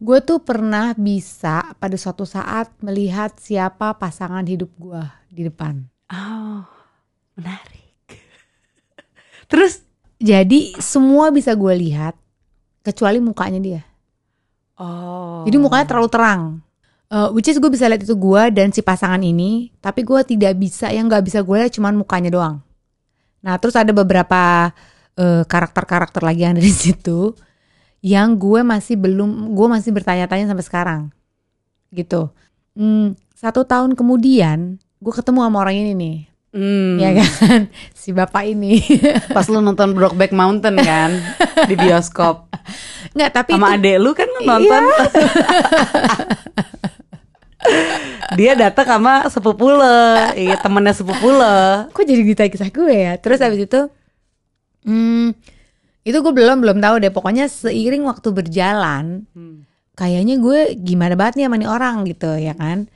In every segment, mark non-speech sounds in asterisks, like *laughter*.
gue tuh pernah bisa pada suatu saat melihat siapa pasangan hidup gue di depan. Oh, menarik. *laughs* Terus Jadi semua bisa gue lihat kecuali mukanya dia. oh. Jadi mukanya terlalu terang. Uh, which is gue bisa lihat itu gue dan si pasangan ini, tapi gue tidak bisa yang nggak bisa gue lihat cuman mukanya doang. Nah terus ada beberapa uh, karakter-karakter lagi yang ada di situ yang gue masih belum, gue masih bertanya-tanya sampai sekarang, gitu. Hmm, satu tahun kemudian gue ketemu sama orang ini nih, Hmm, ya kan, *laughs* si bapak ini. *laughs* Pas lu nonton Brokeback Mountain kan di bioskop Nggak tapi sama itu adek lu kan nonton. *laughs* Dia datang sama sepupu lo, iya temennya sepupu lo. kok jadi cerita kisah gue ya terus habis itu hmm, itu gue belum belum tahu deh. Pokoknya seiring waktu berjalan kayaknya gue gimana banget nih sama nih orang gitu ya kan?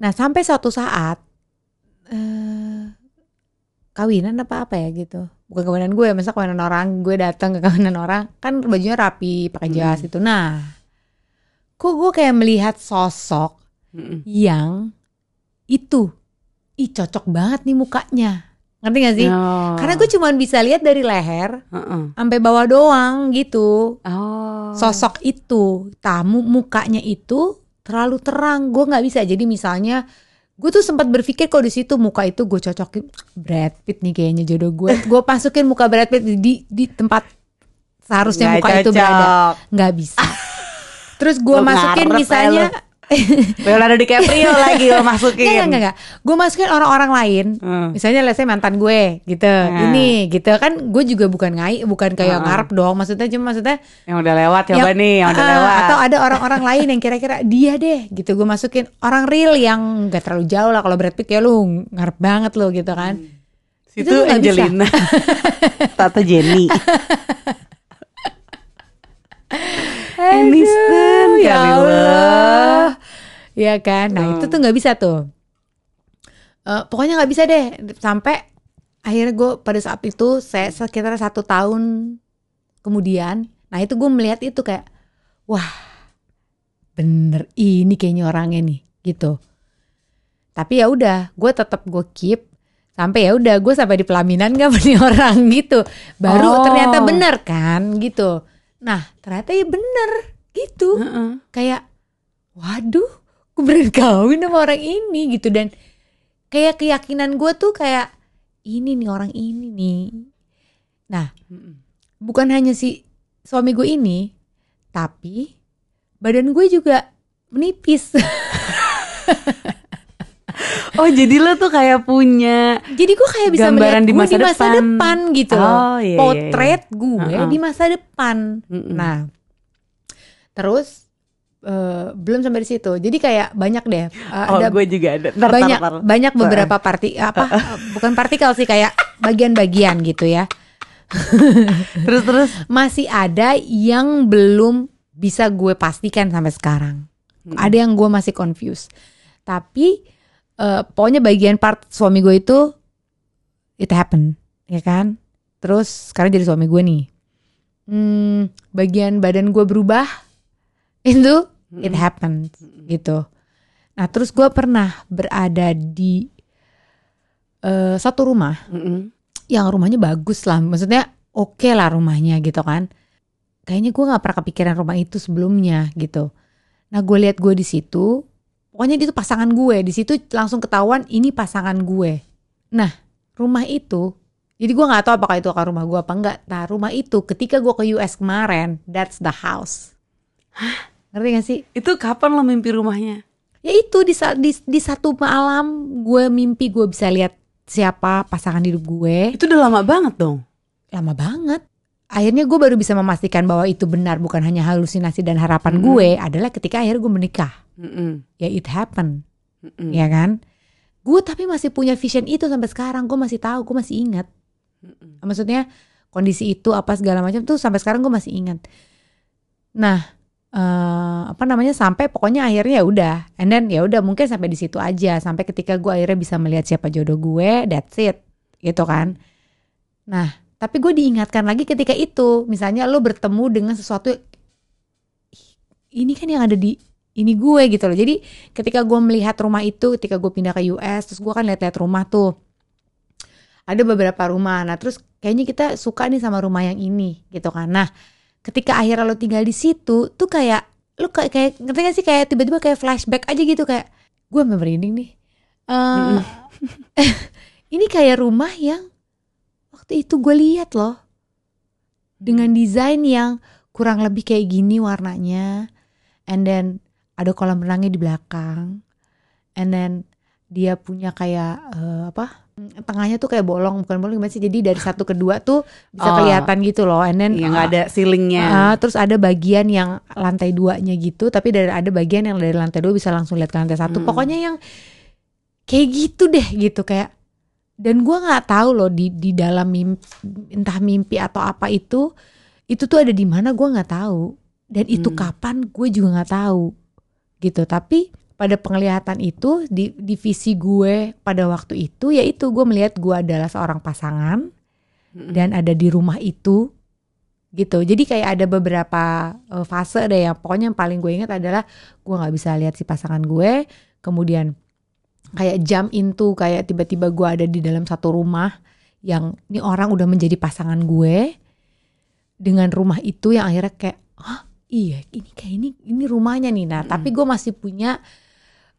Nah sampai suatu saat eh kawinan apa apa ya gitu. Bukan kawinan gue masa kawinan orang gue datang ke kawinan orang. Kan bajunya rapi pakai jas Hmm. gitu nah kok gue kayak melihat sosok Mm-mm. yang itu ih cocok banget nih mukanya ngerti gak sih? Oh. karena gue cuma bisa lihat dari leher Heeh. sampai bawah doang gitu. Oh. sosok itu tamu mukanya itu terlalu terang. Gue nggak bisa. Jadi misalnya gue tuh sempat berpikir kok di situ muka itu gue cocokin. Brad Pitt nih kayaknya jodoh gue *laughs* gue masukin muka Brad Pitt di di tempat seharusnya Nggak muka itu berada cocok. nggak bisa. Terus gue masukin ya misalnya *laughs* Leonardo DiCaprio *laughs* lagi lo masukin. Enggak, enggak, enggak. Gue masukin orang-orang lain. Hmm. Misalnya let's say mantan gue gitu. Hmm. Ini gitu kan gue juga bukan ngai, bukan kayak Hmm. ngarep dong. Maksudnya cuma maksudnya Yang udah lewat coba yang- nih, yang udah ah, lewat. Atau ada orang-orang lain yang kira-kira dia deh gitu. Gue masukin orang real yang gak terlalu jauh lah. Kalau Brad Pitt kayak lu ngarep banget lo gitu kan. Situ itu. Angelina. *laughs* Tata Jenny. Aniston ya. Allah. Ya kan. Nah Hmm. itu tuh nggak bisa tuh. Eh, pokoknya nggak bisa deh. Sampai akhirnya gue pada saat itu saya sekitar satu tahun kemudian. Nah itu gue melihat itu kayak wah bener ini kayaknya orangnya nih gitu. Tapi ya udah, gue tetap gue keep sampai ya udah gue sampai di pelaminan gak *laughs* nih orang gitu. Baru Oh. ternyata bener kan gitu. Nah ternyata ya bener gitu Heeh. kayak waduh gue beneran kawin sama orang ini gitu. Dan kayak keyakinan gue tuh kayak ini nih orang ini nih. Nah bukan hanya si suami gue ini tapi badan gue juga menipis. *laughs* Oh jadi lo tuh kayak punya jadi gue kayak bisa Gambaran melihat di masa di masa depan. depan, gitu loh. Oh, iya, iya, potret gue Uh-uh. di masa depan. Mm-mm. Nah, terus eh, belum sampai di situ. Jadi kayak banyak deh. eh, Oh ada gue juga ada Ntar, banyak ntar, ntar. banyak beberapa parti apa *laughs* eh, bukan partikel sih kayak bagian-bagian gitu ya. *laughs* Terus terus Masih ada yang belum bisa gue pastikan sampai sekarang. Ada yang gue masih confused. Tapi eh, pokoknya bagian part suami gue itu it happen, ya kan? Terus sekarang jadi suami gue nih. Hmm, bagian badan gue berubah *laughs* itu it happened gitu. Nah terus gue pernah berada di eh, satu rumah Mm-mm. yang rumahnya bagus lah, maksudnya oke lah rumahnya gitu kan. Kayaknya gue nggak pernah kepikiran rumah itu sebelumnya gitu. Nah gue lihat gue di situ, pokoknya itu pasangan gue di situ langsung ketahuan ini pasangan gue. Nah rumah itu, jadi gue nggak tahu apakah itu akan rumah gue apa enggak. Nah rumah itu ketika gue ke US kemarin, that's the house. Ngerti gak sih? Itu kapan lo mimpi rumahnya? Ya itu di, di, di satu malam gue mimpi gue bisa lihat siapa pasangan hidup gue. Itu udah lama banget dong lama banget. Akhirnya gue baru bisa memastikan bahwa itu benar bukan hanya halusinasi dan harapan Mm. gue adalah ketika akhirnya gue menikah. Mm-mm. Ya it happen, Mm-mm. ya kan? Gue tapi masih punya vision itu sampai sekarang. Gue masih tahu, gue masih ingat. Mm-mm. Maksudnya kondisi itu apa segala macam tuh sampai sekarang gue masih ingat. Nah, eh, apa namanya sampai pokoknya akhirnya ya udah, and then ya udah mungkin sampai di situ aja. Sampai ketika gue akhirnya bisa melihat siapa jodoh gue, that's it, gitu kan? Nah, tapi gue diingatkan lagi ketika itu, misalnya lo bertemu dengan sesuatu "Ih, ini kan yang ada di ini gue gitu loh. Jadi ketika gue melihat rumah itu ketika gue pindah ke US terus gue kan lihat-lihat rumah tuh. Ada beberapa rumah. Nah terus kayaknya kita suka nih sama rumah yang ini gitu kan. Nah ketika akhirnya lo tinggal di situ tuh kayak lo kayak, kayak ngerti gak sih? Kayak tiba-tiba kayak flashback aja gitu kayak gue merinding nih. Eh, *laughs* ini kayak rumah yang waktu itu gue lihat loh. Dengan desain yang kurang lebih kayak gini warnanya. And then ada kolam renangnya di belakang. And then dia punya kayak eh, apa tengahnya tuh kayak bolong bukan bolong gimana sih jadi dari satu ke dua tuh bisa Oh. kelihatan gitu loh and then yang nggak ada ceilingnya Ah, terus ada bagian yang lantai duanya gitu, tapi dari ada bagian yang dari lantai dua bisa langsung lihat ke lantai satu. Mm. Pokoknya yang kayak gitu deh gitu kayak. Dan gua nggak tahu loh di di dalam mimpi, entah mimpi atau apa itu, itu tuh ada di mana gua nggak tahu. Dan itu Mm. kapan gue juga nggak tahu gitu. Tapi pada penglihatan itu di, di visi gue pada waktu itu yaitu gue melihat gue adalah seorang pasangan dan ada di rumah itu gitu. Jadi kayak ada beberapa eh, fase deh yang pokoknya yang paling gue ingat adalah gue nggak bisa lihat si pasangan gue. Kemudian kayak jump into kayak tiba-tiba gue ada di dalam satu rumah yang ini orang udah menjadi pasangan gue dengan rumah itu yang akhirnya kayak ah iya ini kayak ini ini rumahnya nih. Nah tapi gue masih punya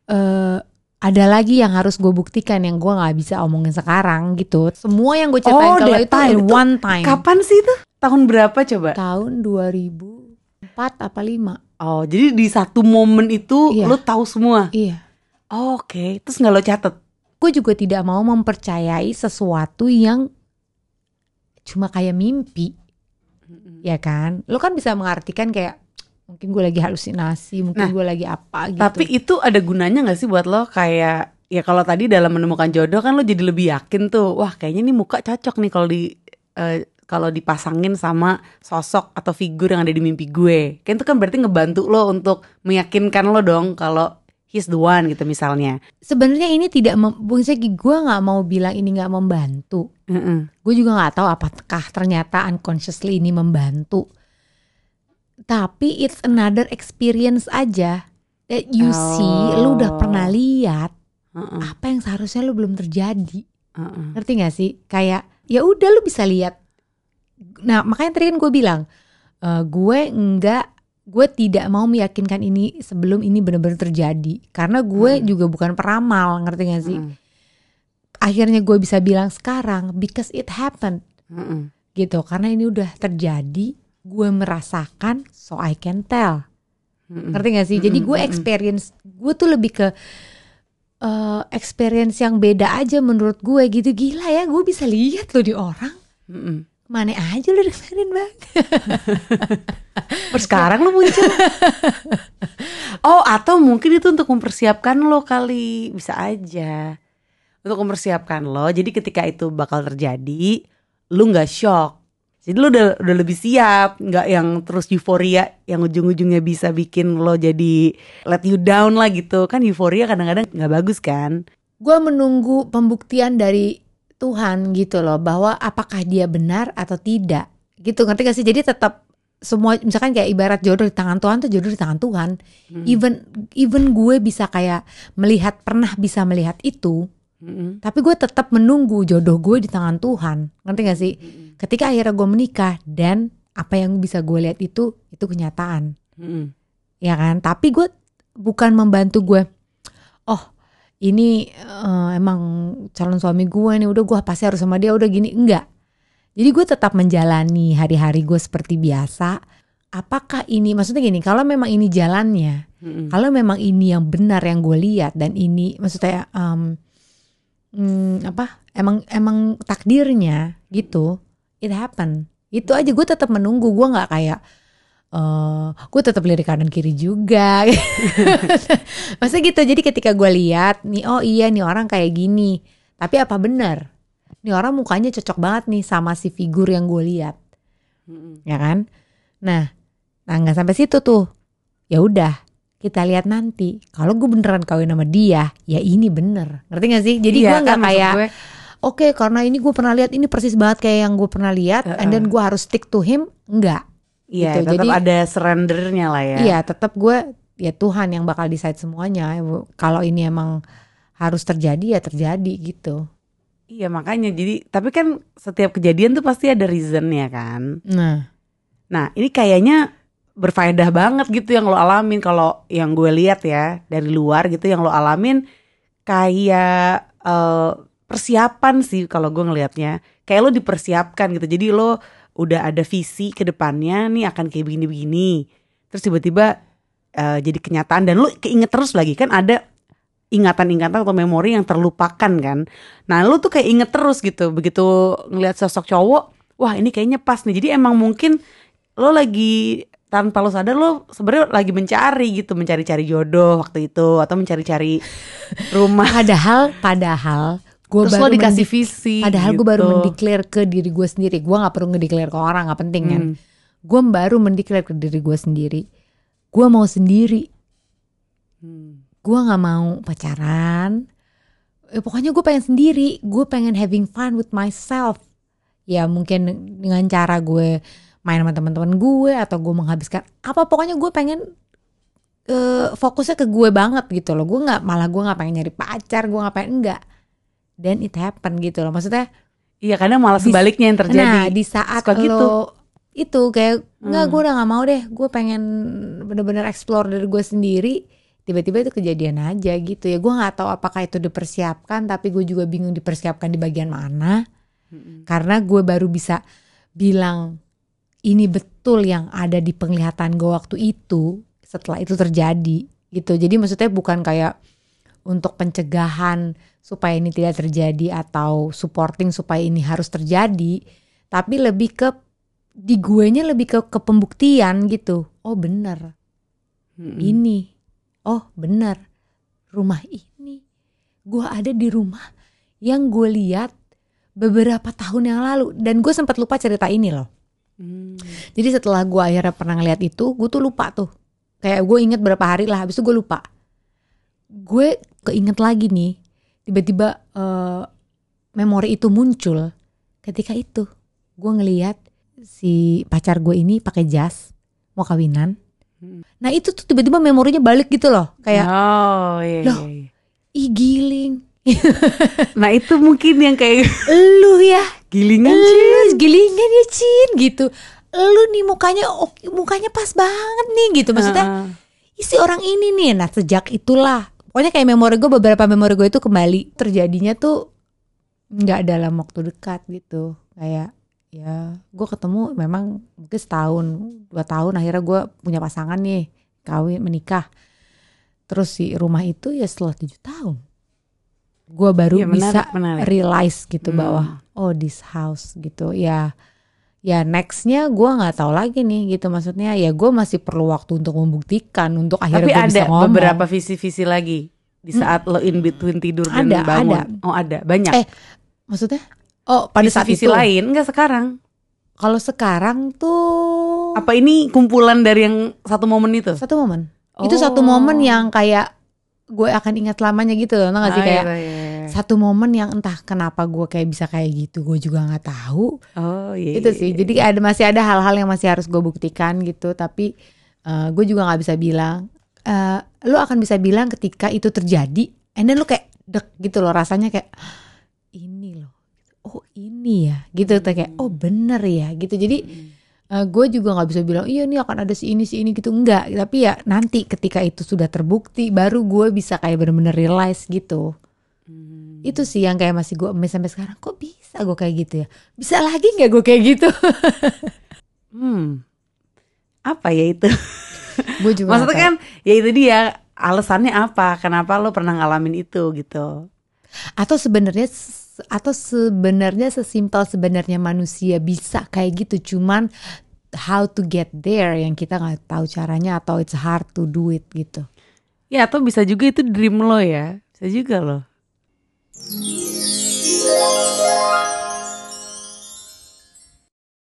eh ada lagi yang harus gue buktikan yang gue nggak bisa omongin sekarang gitu. Semua yang gue Oh, ceritain lo that itu time. Itu one time. kapan sih itu? Tahun berapa coba? Tahun 2004 apa 5 oh jadi di satu momen itu Iya. lo tahu semua? Iya. Oh, oke terus nggak lo catet? Gue juga tidak mau mempercayai sesuatu yang cuma kayak mimpi. Ya kan? Lo kan bisa mengartikan kayak mungkin gue lagi halusinasi mungkin Nah, gue lagi apa gitu Tapi itu ada gunanya gak sih buat lo kayak ya kalau tadi dalam menemukan jodoh kan lo jadi lebih yakin tuh wah kayaknya nih muka cocok nih kalau di eh, kalau dipasangin sama sosok atau figur yang ada di mimpi gue. Kan itu kan berarti ngebantu lo untuk meyakinkan lo dong kalau he's the one gitu misalnya. sebenarnya ini tidak maksudnya gue nggak mau bilang ini nggak membantu Heeh. gue juga nggak tahu apakah ternyata unconsciously ini membantu tapi it's another experience aja that you see lu udah Oh. pernah lihat Heeh. apa yang seharusnya lu belum terjadi Heeh. ngerti gak sih kayak ya udah lu bisa lihat nah makanya tadi kan gue bilang eh, gue enggak gue tidak mau meyakinkan ini sebelum ini benar-benar terjadi karena gue Hmm. juga bukan peramal ngerti gak sih Heeh. akhirnya gue bisa bilang sekarang because it happened gitu karena ini udah terjadi gue merasakan so I can tell Heeh. ngerti gak sih jadi Mm-mm, gue experience gue tuh lebih ke eh, experience yang beda aja menurut gue gitu gila ya gue bisa lihat loh di orang Heeh. mana aja lo dengerin bang *laughs* Terus sekarang lo muncul. *laughs* oh, atau mungkin itu untuk mempersiapkan lo kali, bisa aja. Untuk mempersiapkan lo. Jadi ketika itu bakal terjadi, lu nggak shock. Jadi lu udah udah lebih siap, nggak yang terus euforia yang ujung-ujungnya bisa bikin lo jadi let you down lah gitu. Kan euforia kadang-kadang nggak bagus kan? gue menunggu pembuktian dari Tuhan gitu loh bahwa apakah dia benar atau tidak gitu ngerti gak sih jadi tetap semua misalkan kayak ibarat jodoh di tangan Tuhan tuh jodoh di tangan Tuhan Hmm. even even gue bisa kayak melihat pernah bisa melihat itu Mm-mm. tapi gue tetap menunggu jodoh gue di tangan Tuhan. Ngerti gak sih? Ketika akhirnya gue menikah dan apa yang bisa gue lihat itu itu kenyataan. Mm-mm. ya kan? Tapi gue bukan membantu gue oh ini eh, emang calon suami gue nih udah gue pasti harus sama dia udah gini. Enggak. Jadi gue tetap menjalani hari-hari gue seperti biasa. Apakah ini maksudnya gini kalau memang ini jalannya Mm-mm. kalau memang ini yang benar yang gue lihat dan ini maksudnya em, hmm, apa? Emang emang takdirnya gitu it happen. Itu aja gue tetap menunggu. Gue nggak kayak eh gue tetap lirik kanan kiri juga. *laughs* Masa gitu jadi ketika gue lihat nih oh iya nih orang kayak gini. Tapi apa benar? Nih orang mukanya cocok banget nih sama si figur yang gue lihat. Ya kan? Nah nah nggak sampai situ tuh. Ya udah kita lihat nanti kalau gue beneran kawin sama dia ya ini bener ngerti gak sih jadi Iya gue nggak kan, kayak oke karena ini gue pernah lihat ini persis banget kayak yang gue pernah lihat and then gue harus stick to him enggak Iya, gitu. tetap Jadi- ada surrendernya lah ya. Iya, tetap gue ya Tuhan yang bakal decide semuanya. Kalau ini emang harus terjadi ya terjadi gitu. Iya, makanya jadi tapi kan setiap kejadian tuh pasti ada reasonnya kan. Nah, Nah, ini kayaknya berfaedah banget gitu yang lo alamin kalau yang gue lihat ya dari luar gitu yang lo alamin kayak eh, persiapan sih kalau gue ngelihatnya. Kayak lo dipersiapkan gitu. Jadi lo udah ada visi ke depannya nih akan kayak begini-begini. Terus tiba-tiba eh, jadi kenyataan dan lo keinget terus lagi kan ada ingatan-ingatan atau memori yang terlupakan kan. Nah, lu tuh kayak inget terus gitu. Begitu ngelihat sosok cowok, wah ini kayaknya pas nih. Jadi emang mungkin lo lagi tanpa lo sadar lo sebenarnya lagi mencari gitu, mencari-cari jodoh waktu itu atau mencari-cari *laughs* rumah. padahal padahal gue baru lo dikasih visi. padahal gue baru gitu. mendeklar ke diri gue sendiri. Gue nggak perlu ngedeklar ke orang, nggak penting kan. Hmm. Gue baru mendeklar ke diri gue sendiri. Gue mau sendiri. Hmm. gue nggak mau pacaran Eh, pokoknya gue pengen sendiri gue pengen having fun with myself ya mungkin dengan cara gue main sama teman-teman gue atau gue menghabiskan apa pokoknya gue pengen eh, fokusnya ke gue banget gitu loh gue nggak malah gue nggak pengen nyari pacar gue nggak pengen enggak dan it happen gitu loh maksudnya Iya, kadang malah sebaliknya yang terjadi. Nah di saat Suka lo gitu. itu kayak nggak Hmm. gue udah nggak mau deh, gue pengen bener-bener explore dari gue sendiri. Tiba-tiba itu kejadian aja gitu ya. Gue nggak tahu apakah itu dipersiapkan, tapi gue juga bingung dipersiapkan di bagian mana. Mm-mm. Karena gue baru bisa bilang ini betul yang ada di penglihatan gue waktu itu setelah itu terjadi gitu. Jadi maksudnya bukan kayak untuk pencegahan supaya ini tidak terjadi atau supporting supaya ini harus terjadi, tapi lebih ke di gue nya lebih ke ke pembuktian gitu. Oh bener Mm-mm. ini, oh bener rumah ini, gue ada di rumah yang gue lihat beberapa tahun yang lalu dan gue sempat lupa cerita ini loh. Hmm. Jadi setelah gue akhirnya pernah ngeliat itu, gue tuh lupa tuh. Kayak gue inget berapa hari lah, habis itu gue lupa. Gue keinget lagi nih, tiba-tiba eh, memori itu muncul ketika itu. Gue ngeliat si pacar gue ini pakai jas, mau kawinan. Hmm. Nah itu tuh tiba-tiba memorinya balik gitu loh. Kayak, oh iya, Loh. iya, iya. ih giling. Nah itu mungkin yang kayak *laughs* Lu ya, gilingan lu gilingan ya Cin gitu. Lu nih mukanya, oke, mukanya pas banget nih gitu. Maksudnya Heeh. isi orang ini nih. Nah sejak itulah. Pokoknya kayak memori gue beberapa memori gue itu kembali. Terjadinya tuh nggak dalam waktu dekat gitu. Kayak ya gue ketemu memang mungkin setahun dua tahun. Akhirnya gue punya pasangan nih kawin menikah. Terus si rumah itu ya setelah tujuh tahun gue baru Iya, menarik, bisa menarik. realize gitu Hmm. bahwa oh this house gitu ya ya nextnya gue nggak tahu lagi nih gitu maksudnya ya gue masih perlu waktu untuk membuktikan untuk akhirnya gue ada bisa ngomong beberapa visi-visi lagi di saat lo in between tidur dan Ada, bangun. ada. Oh ada banyak. Eh, maksudnya oh pada saat visi itu lain enggak sekarang. kalau sekarang tuh Apa ini kumpulan dari yang satu momen itu? satu momen itu satu momen yang kayak gue akan ingat lamanya gitu loh nggak sih Ah, kayak iya, iya. Satu momen yang entah kenapa gue kayak bisa kayak gitu gue juga nggak tahu. Oh iya. itu iya, sih. iya. jadi ada masih ada hal-hal yang masih harus gue buktikan gitu. Tapi eh, gue juga nggak bisa bilang eh lo akan bisa bilang ketika itu terjadi and then lo kayak dek gitu loh rasanya kayak ini loh. Oh ini ya? Gitu tuh kayak oh bener ya? Gitu. Jadi Hmm. gue juga nggak bisa bilang iya nih akan ada si ini si ini gitu. Enggak tapi ya nanti ketika itu sudah terbukti baru gue bisa kayak bener-bener realize gitu Hmm. itu sih yang kayak masih gue sampai sekarang kok bisa gue kayak gitu ya bisa lagi nggak gue kayak gitu *laughs* Hmm. Apa ya itu? *laughs* gue juga Maksudnya kan ya itu dia alasannya apa? Kenapa lo pernah ngalamin itu gitu? atau sebenarnya atau sebenarnya sesimpel sebenarnya manusia bisa kayak gitu cuman how to get there yang kita nggak tahu caranya atau it's hard to do it gitu Ya atau bisa juga itu dream lo ya? Bisa juga loh. Thank you.